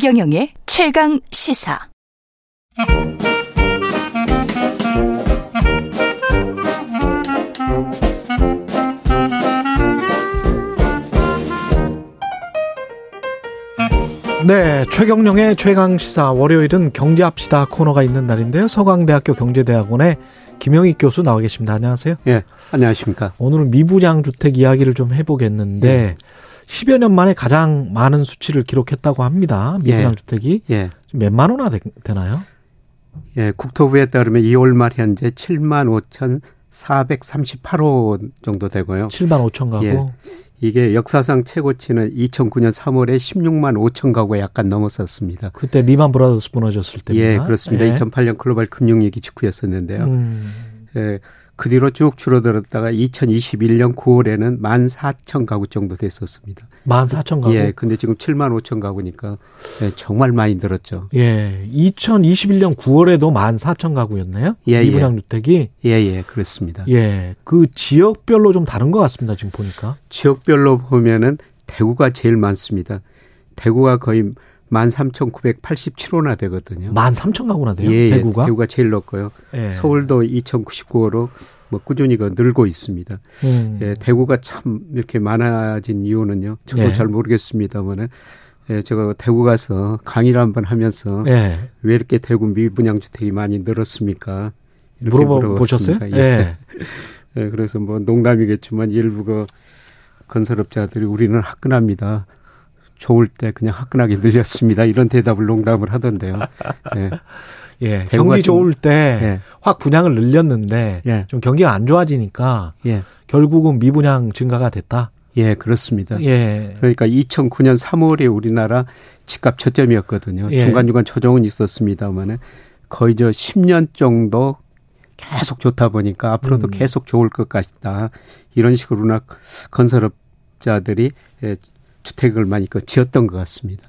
최경영의 최강 시사. 네, 최경령의 최강 시사 월요일은 경제합시다 코너가 있는 날인데요. 서강대학교 경제대학원의 김영희 교수 나와 계십니다. 안녕하세요. 예, 안녕하십니까. 오늘은 미분양 주택 이야기를 좀 해보겠는데 예. 10여 년 만에 가장 많은 수치를 기록했다고 합니다. 미분양 예. 주택이 예. 몇만 원나 되나요? 예, 국토부에 따르면 2월 말 현재 7만 5천 438호 정도 되고요. 7만 5천 가구. 예. 이게 역사상 최고치는 2009년 3월에 16만 5천 가구에 약간 넘었었습니다. 그때 리만 브라더스 무너졌을 때. 예, 그렇습니다. 예. 2008년 글로벌 금융위기 직후였었는데요. 음. 예, 그 뒤로 쭉 줄어들었다가 2021년 9월에는 1만 4천 가구 정도 됐었습니다. 1만 4천 가구? 예, 근데 지금 7만 5천 가구니까 예, 정말 많이 늘었죠. 예, 2021년 9월에도 1만 4천 가구였네요? 예, 미분양 예. 주택이? 예, 예, 그렇습니다. 예, 그 지역별로 좀 다른 것 같습니다, 지금 보니까. 지역별로 보면은 대구가 제일 많습니다. 대구가 거의 13,987호나 되거든요. 13,000가구나 돼요? 예, 예, 대구가? 대구가 제일 높고요. 예. 서울도 2,099호로 뭐 꾸준히 그 늘고 있습니다. 음. 예, 대구가 참 이렇게 많아진 이유는요. 저도 예. 잘 모르겠습니다만은 예, 제가 대구 가서 강의를 한번 하면서 예. 왜 이렇게 대구 미분양 주택이 많이 늘었습니까? 이렇게 물어보셨어요? 예. 예. 예. 그래서 뭐 농담이겠지만 일부 그 건설업자들이 우리는 화끈합니다. 좋을 때 그냥 화끈하게 늘렸습니다. 이런 대답을 농담을 하던데요. 예. 예. 경기 좋을 때확 예. 분양을 늘렸는데 예. 좀 경기가 안 좋아지니까 예. 결국은 미분양 증가가 됐다. 예, 그렇습니다. 예. 그러니까 2009년 3월에 우리나라 집값 저점이었거든요. 예. 중간중간 조정은 있었습니다만은 거의 저 10년 정도 계속 좋다 보니까 앞으로도 음. 계속 좋을 것 같다. 이런 식으로 건설업자들이 예, 주택을 많이 그 지었던 것 같습니다.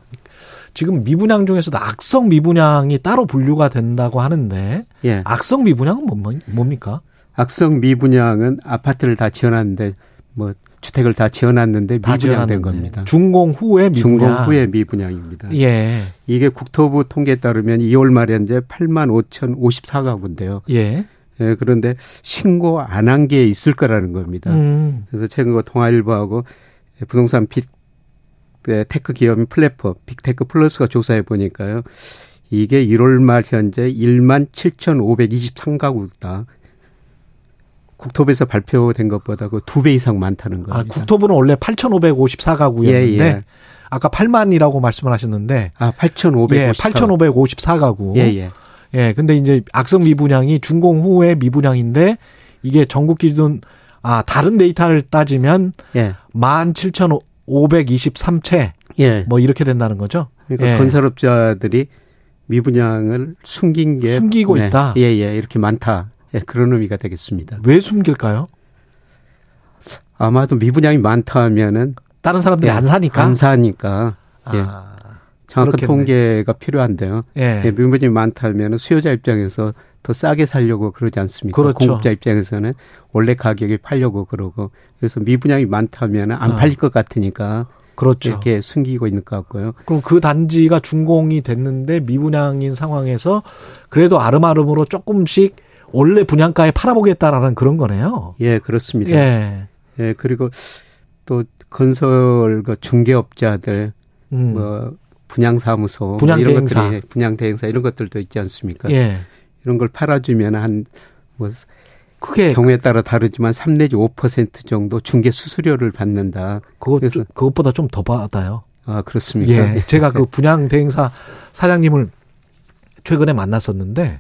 지금 미분양 중에서도 악성 미분양이 따로 분류가 된다고 하는데 예. 악성 미분양은 뭐, 뭡니까? 악성 미분양은 아파트를 다 지어놨는데 뭐 주택을 다 지어놨는데 다 미분양된 겁니다. 준공 후에 미분양. 준공 후에 미분양입니다. 예. 이게 국토부 통계에 따르면 2월 말에 현재 8만 5천 54가구인데요. 예. 예, 그런데 신고 안 한 게 있을 거라는 겁니다. 음. 그래서 최근 그 문화일보하고 부동산 big tech 기업인 플랫폼 빅테크 플러스가 조사해 보니까요. 이게 1월 말 현재 1만 7,523가구다. 국토부에서 발표된 것보다 그 두 배 이상 많다는 거예요. 아, 국토부는 원래 8,554가구였는데 예, 예. 아까 8만이라고 말씀을 하셨는데 아, 8,554. 예, 8,554가구. 예, 예. 예, 근데 이제 악성 미분양이 준공 후에 미분양인데 이게 전국 기준 아, 다른 데이터를 따지면 예. 17,500 523채. 예. 뭐 이렇게 된다는 거죠. 그러니까 예. 건설업자들이 미분양을 숨긴 게 숨기고 네. 있다. 예, 예. 이렇게 많다. 예, 그런 의미가 되겠습니다. 왜 숨길까요? 아마도 미분양이 많다 하면은 다른 사람들이 예, 안 사니까 안 사니까. 예. 아, 정확한 그렇겠네. 통계가 필요한데요. 예. 예 미분양이 많다 하면은 수요자 입장에서 더 싸게 살려고 그러지 않습니까? 그렇죠. 공급자 입장에서는 원래 가격에 팔려고 그러고 그래서 미분양이 많다면 안 아. 팔릴 것 같으니까 그렇죠. 이렇게 숨기고 있는 것 같고요. 그럼 그 단지가 준공이 됐는데 미분양인 상황에서 그래도 아름아름으로 조금씩 원래 분양가에 팔아보겠다라는 그런 거네요. 예, 그렇습니다. 예. 예, 그리고 또 건설 그 중개업자들 음. 뭐 분양사무소 분양 뭐 이런 대행사. 것들이 분양 대행사 이런 것들도 있지 않습니까? 예. 이런 걸 팔아주면 한 뭐 크게 경우에 따라 다르지만 3 내지 5% 정도 중개 수수료를 받는다. 그것 그래서 그것보다 좀 더 받아요. 아 그렇습니까? 예, 제가 그 분양 대행사 사장님을 최근에 만났었는데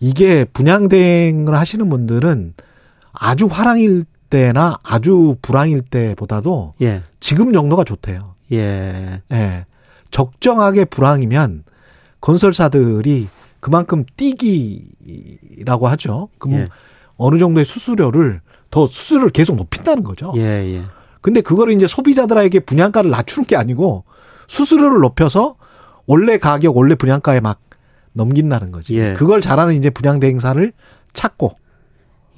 이게 분양 대행을 하시는 분들은 아주 화랑일 때나 아주 불황일 때보다도 예. 지금 정도가 좋대요. 예. 예. 적정하게 불황이면 건설사들이 그만큼 뛰기라고 하죠. 그럼 예. 어느 정도의 수수료를 더 수수료를 계속 높인다는 거죠. 예, 예. 근데 그거를 이제 소비자들에게 분양가를 낮추는 게 아니고 수수료를 높여서 원래 가격, 원래 분양가에 막 넘긴다는 거지. 예. 그걸 잘하는 이제 분양 대행사를 찾고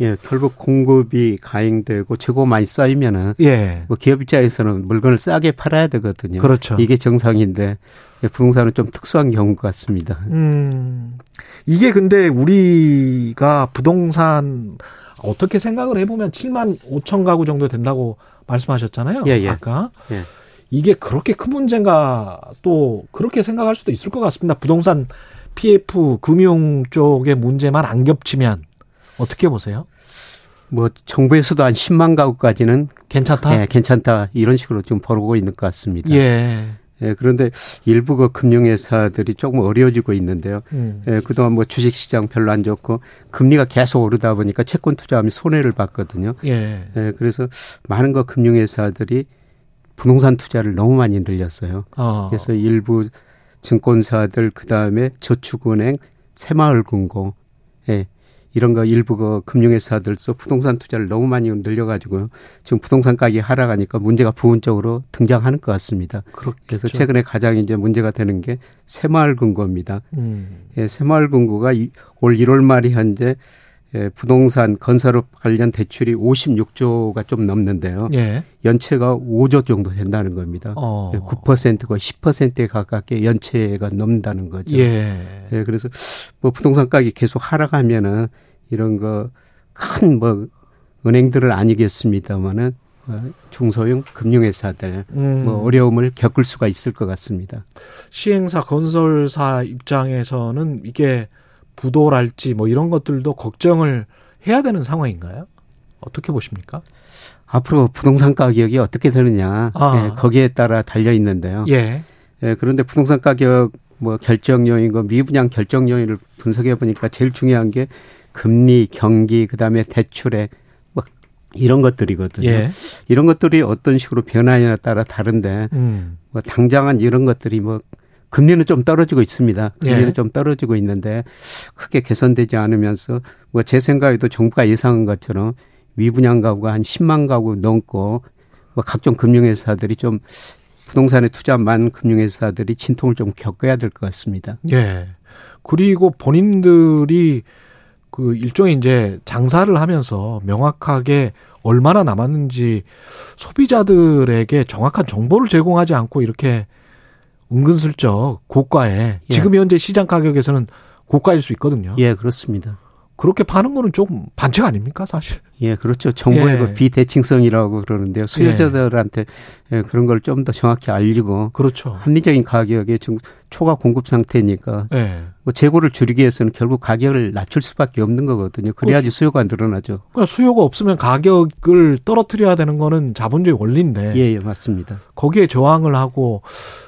예, 결국 공급이 가행되고 재고 많이 쌓이면은 예. 뭐 기업 입장에서는 물건을 싸게 팔아야 되거든요. 그렇죠. 이게 정상인데 예, 부동산은 좀 특수한 경우 같습니다. 음. 이게 근데 우리가 부동산 어떻게 생각을 해보면 7만 5천 가구 정도 된다고 말씀하셨잖아요. 예, 예. 아까. 예. 이게 그렇게 큰 문제인가 또 그렇게 생각할 수도 있을 것 같습니다. 부동산 PF 금융 쪽의 문제만 안 겹치면 어떻게 보세요? 뭐 정부에서도 한 10만 가구까지는 괜찮다. 예, 괜찮다 이런 식으로 좀 벌고 있는 것 같습니다. 예. 예, 그런데 일부 그 금융회사들이 조금 어려워지고 있는데요. 음. 예, 그동안 뭐 주식시장 별로 안 좋고 금리가 계속 오르다 보니까 채권 투자하면 손해를 봤거든요. 예. 예, 그래서 많은 그 금융회사들이 부동산 투자를 너무 많이 늘렸어요. 어. 그래서 일부 증권사들 그다음에 저축은행, 새마을금고 예. 이런 거 일부 그 금융회사들 도 부동산 투자를 너무 많이 늘려가지고 지금 부동산 가격이 하락하니까 문제가 부분적으로 등장하는 것 같습니다. 그렇겠죠. 그래서 최근에 가장 이제 문제가 되는 게 새마을금고입니다. 음. 예, 새마을금고가 올 1월 말이 현재 예, 부동산 건설업 관련 대출이 56조가 좀 넘는데요. 예. 연체가 5조 정도 된다는 겁니다. 어. 9%가 10%에 가깝게 연체가 넘는다는 거죠. 예. 예. 그래서 뭐 부동산 가격이 계속 하락하면은 이런 거 큰 뭐 은행들을 아니겠습니다만은 어, 중소형 금융회사들 음. 뭐 어려움을 겪을 수가 있을 것 같습니다. 시행사 건설사 입장에서는 이게 부도랄지 뭐 이런 것들도 걱정을 해야 되는 상황인가요? 어떻게 보십니까? 앞으로 부동산 가격이 어떻게 되느냐 아. 예, 거기에 따라 달려 있는데요. 예. 예. 그런데 부동산 가격 뭐 결정 요인, 그 미분양 결정 요인을 분석해 보니까 제일 중요한 게 금리, 경기, 그다음에 대출액 뭐 이런 것들이거든요. 예. 이런 것들이 어떤 식으로 변하냐에 따라 다른데 음. 뭐 당장은 이런 것들이 뭐 금리는 좀 떨어지고 있습니다. 금리는 예. 좀 떨어지고 있는데 크게 개선되지 않으면서 뭐 제 생각에도 정부가 예상한 것처럼 미분양 가구가 한 10만 가구 넘고 뭐 각종 금융회사들이 좀 부동산에 투자한 금융회사들이 진통을 좀 겪어야 될 것 같습니다. 예. 그리고 본인들이 그 일종의 이제 장사를 하면서 명확하게 얼마나 남았는지 소비자들에게 정확한 정보를 제공하지 않고 이렇게 은근슬쩍 고가에 예. 지금 현재 시장 가격에서는 고가일 수 있거든요. 예, 그렇습니다. 그렇게 파는 거는 조금 반칙 아닙니까, 사실? 예, 그렇죠. 정부의 예. 그 비대칭성이라고 그러는데요. 수요자들한테 예. 그런 걸 좀 더 정확히 알리고 그렇죠. 합리적인 가격에 지금 초과 공급 상태니까 예. 뭐 재고를 줄이기 위해서는 결국 가격을 낮출 수밖에 없는 거거든요. 그래야지 수요가 늘어나죠. 그러니까 수요가 없으면 가격을 떨어뜨려야 되는 거는 자본주의 원리인데. 예, 예, 맞습니다. 거기에 저항을 하고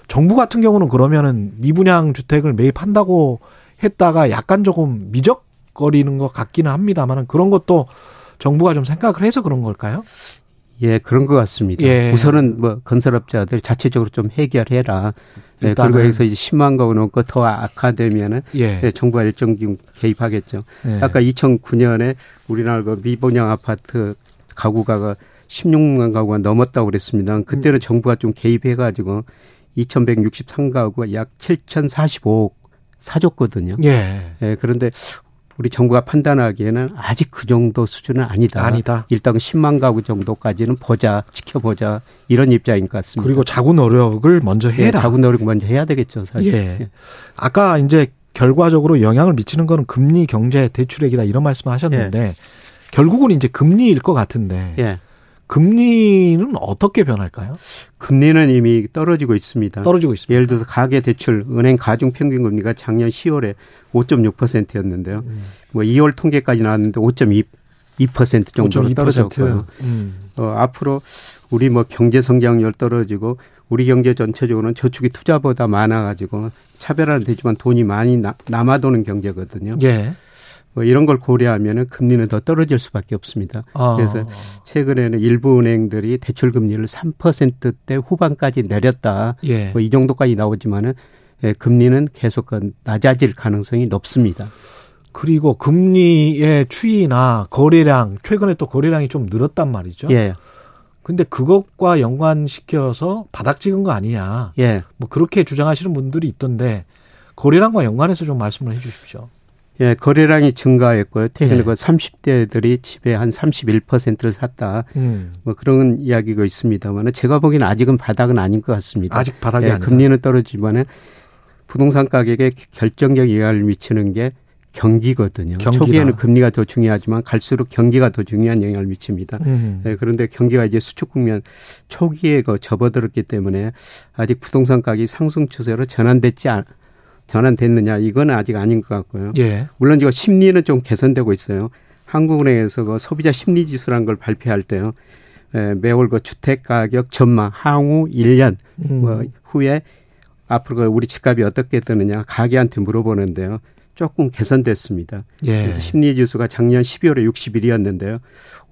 정부 같은 경우는 그러면은 미분양 주택을 매입한다고 했다가 약간 조금 미적 거리는 것 같기는 합니다만은 그런 것도 정부가 좀 생각을 해서 그런 걸까요? 예, 그런 것 같습니다. 예. 우선은 뭐 건설업자들 자체적으로 좀 해결해라. 예, 그리고 여기서 이제 10만 가구 넘고 더 악화되면은 예. 예, 정부가 일정 기금 개입하겠죠. 예. 아까 2009년에 우리나라 그 미분양 아파트 가구가 16만 가구가 넘었다고 그랬습니다. 그때는 음. 정부가 좀 개입해 가지고 2,163가구가 약 7,045억 사줬거든요. 예. 예. 그런데 우리 정부가 판단하기에는 아직 그 정도 수준은 아니다. 아니다. 일단 10만 가구 정도까지는 보자, 지켜보자 이런 입장인 것 같습니다. 그리고 자구 노력을 먼저 예, 해라. 네, 자구 노력 먼저 해야 되겠죠, 사실. 예. 예. 아까 이제 결과적으로 영향을 미치는 거는 금리, 경제, 대출액이다 이런 말씀을 하셨는데 예. 결국은 이제 금리일 것 같은데 예. 금리는 어떻게 변할까요? 금리는 이미 떨어지고 있습니다. 떨어지고 있습니다. 예를 들어서 가계 대출 은행 가중 평균 금리가 작년 10월에 5.6%였는데요. 음. 뭐 2월 통계까지 나왔는데 5.2 2% 정도로 5.2%. 떨어졌고요. 음. 어, 앞으로 우리 뭐 경제 성장률 떨어지고 우리 경제 전체적으로는 저축이 투자보다 많아가지고 차별화는 되지만 돈이 많이 나, 남아도는 경제거든요. 예. 뭐 이런 걸 고려하면은 금리는 더 떨어질 수밖에 없습니다. 아. 그래서 최근에는 일부 은행들이 대출 금리를 3%대 후반까지 내렸다. 예. 뭐이 정도까지 나오지만은 예, 금리는 계속 그 낮아질 가능성이 높습니다. 그리고 금리의 추이나 거래량 최근에 또 거래량이 좀 늘었단 말이죠. 예. 근데 그것과 연관시켜서 바닥 찍은 거 아니냐. 예. 뭐 그렇게 주장하시는 분들이 있던데 거래량과 연관해서 좀 말씀을 해 주십시오. 예, 거래량이 증가했고요. 최근에 네. 그 30대들이 집에 한 31%를 샀다. 음. 뭐 그런 이야기가 있습니다만 제가 보기에는 아직은 바닥은 아닌 것 같습니다. 아직 바닥이 예, 아니다. 금리는 떨어지지만 부동산 가격에 결정적 영향을 미치는 게 경기거든요. 경기다. 초기에는 금리가 더 중요하지만 갈수록 경기가 더 중요한 영향을 미칩니다. 음. 네, 그런데 경기가 이제 수축 국면 초기에 그 접어들었기 때문에 아직 부동산 가격이 상승 추세로 전환됐지 않, 전환됐느냐 이건 아직 아닌 것 같고요. 예. 물론 이거 심리는 좀 개선되고 있어요. 한국은행에서 그 소비자 심리 지수라는 걸 발표할 때요. 에, 매월 그 주택 가격 전망 향후 1년 음. 뭐 후에 앞으로 그 우리 집값이 어떻게 되느냐 가게한테 물어보는데요. 조금 개선됐습니다. 예. 그래서 심리 지수가 작년 12월에 61이었는데요.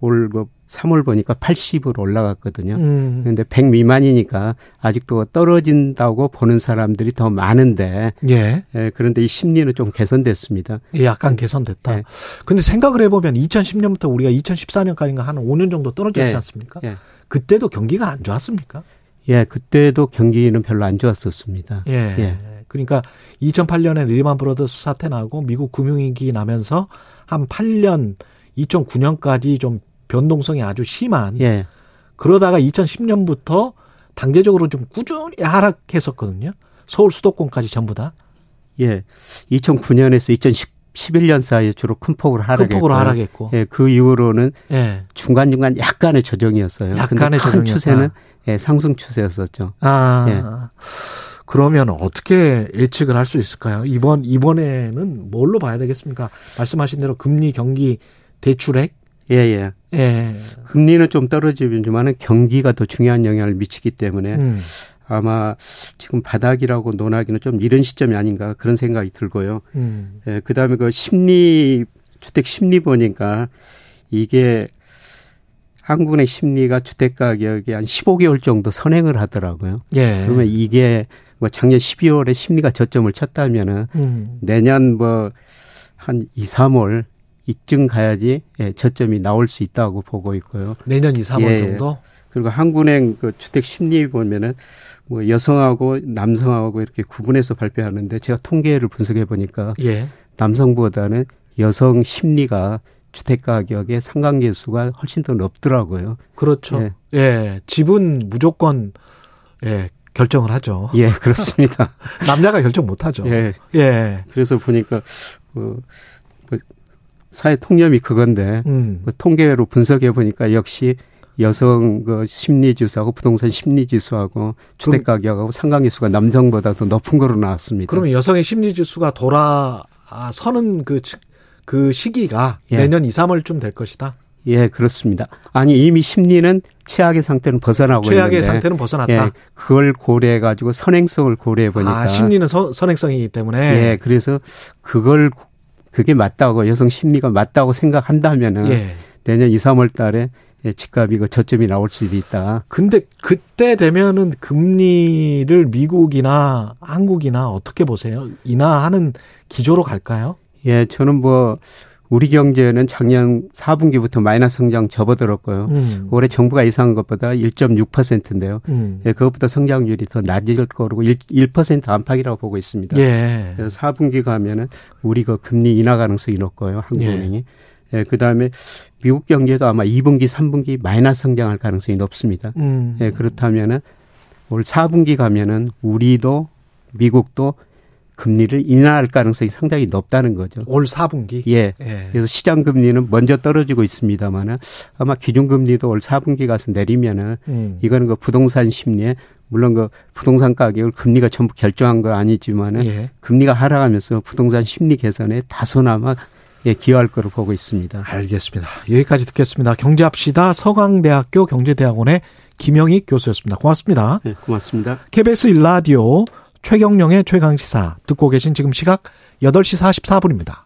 올 3월 그 보니까 80으로 올라갔거든요. 음. 그런데 100 미만이니까 아직도 떨어진다고 보는 사람들이 더 많은데 예. 예 그런데 이 심리는 좀 개선됐습니다. 예, 약간 개선됐다. 예. 근데 생각을 해 보면 2010년부터 우리가 2014년까지인가 한 5년 정도 떨어졌지 예. 않습니까? 예. 그때도 경기가 안 좋았습니까? 예, 그때도 경기는 별로 안 좋았었습니다. 예. 예. 그러니까 2008년에 리만 브로더스 사태 나고 미국 금융위기 나면서 한 8년 2009년까지 좀 변동성이 아주 심한 예. 그러다가 2010년부터 단계적으로 좀 꾸준히 하락했었거든요. 서울 수도권까지 전부 다. 예. 2009년에서 2011년 사이에 주로 큰 폭으로 하락했고. 큰 폭으로 하락했고. 예, 그 이후로는 예. 중간중간 약간의 조정이었어요. 약간의 큰 추세는 예, 상승 추세였었죠. 아. 예. 그러면 어떻게 예측을 할 수 있을까요? 이번 이번에는 뭘로 봐야 되겠습니까? 말씀하신 대로 금리, 경기, 대출액. 예, 예. 예. 금리는 좀 떨어지지만은 경기가 더 중요한 영향을 미치기 때문에 음. 아마 지금 바닥이라고 논하기는 좀 이른 시점이 아닌가 그런 생각이 들고요. 음. 예, 그다음에 그 심리 주택 심리 보니까 이게 한국의 심리가 주택 가격이 한 15개월 정도 선행을 하더라고요. 예. 그러면 이게 뭐 작년 12월에 심리가 저점을 쳤다면은 음. 내년 뭐 한 2, 3월 이쯤 가야지 예, 저점이 나올 수 있다고 보고 있고요. 내년 2, 3월 예. 정도? 그리고 한국은행 그 주택 심리 보면은 뭐 여성하고 남성하고 이렇게 구분해서 발표하는데 제가 통계를 분석해 보니까 예. 남성보다는 여성 심리가 주택 가격의 상관계수가 훨씬 더 높더라고요. 그렇죠. 예. 예. 집은 무조건 예, 결정을 하죠. 예, 그렇습니다. 남자가 결정 못 하죠. 예. 예. 그래서 보니까 그, 그 사회 통념이 그건데 음. 그 통계로 분석해 보니까 역시 여성 그 심리 지수하고 부동산 심리 지수하고 주택 가격하고 상관계수가 남성보다 더 높은 거로 나왔습니다. 그러면 여성의 심리 지수가 돌아서는 그, 그 시기가 예. 내년 2, 3월쯤 될 것이다. 예, 그렇습니다. 아니 이미 심리는 최악의 상태는 벗어나고 최악의 있는데, 상태는 벗어났다. 예, 그걸 고려해 가지고 선행성을 고려해 보니까 아, 심리는 서, 선행성이기 때문에 예, 그래서 그걸 그게 맞다고 여성 심리가 맞다고 생각한다면은 예. 내년 2, 3월 달에 예, 집값이 그 저점이 나올 수도 있다. 근데 그때 되면은 금리를 미국이나 한국이나 어떻게 보세요? 인하하는 기조로 갈까요? 예, 저는 뭐 우리 경제는 작년 4분기부터 마이너스 성장 접어들었고요. 음. 올해 정부가 예상한 것보다 1.6%인데요. 음. 예, 그것보다 성장률이 더 낮을 거고 1, 1% 안팎이라고 보고 있습니다. 예. 그래서 4분기 가면은 우리 그 금리 인하 가능성이 높고요. 한국은행이. 예. 예, 그 다음에 미국 경제도 아마 2분기, 3분기 마이너스 성장할 가능성이 높습니다. 음. 예, 그렇다면은 올 4분기 가면은 우리도 미국도 금리를 인하할 가능성이 상당히 높다는 거죠. 올 4분기? 예. 예. 그래서 시장 금리는 먼저 떨어지고 있습니다만은 아마 기준 금리도 올 4분기 가서 내리면은 음. 이거는 그 부동산 심리에 물론 그 부동산 가격을 금리가 전부 결정한 거 아니지만은 예. 금리가 하락하면서 부동산 심리 개선에 다소나마 예, 기여할 거로 보고 있습니다. 알겠습니다. 여기까지 듣겠습니다. 경제합시다 서강대학교 경제대학원의 김영익 교수였습니다. 고맙습니다. 네, 고맙습니다. KBS 일라디오 최경령의 최강시사 듣고 계신 지금 시각 8시 44분입니다.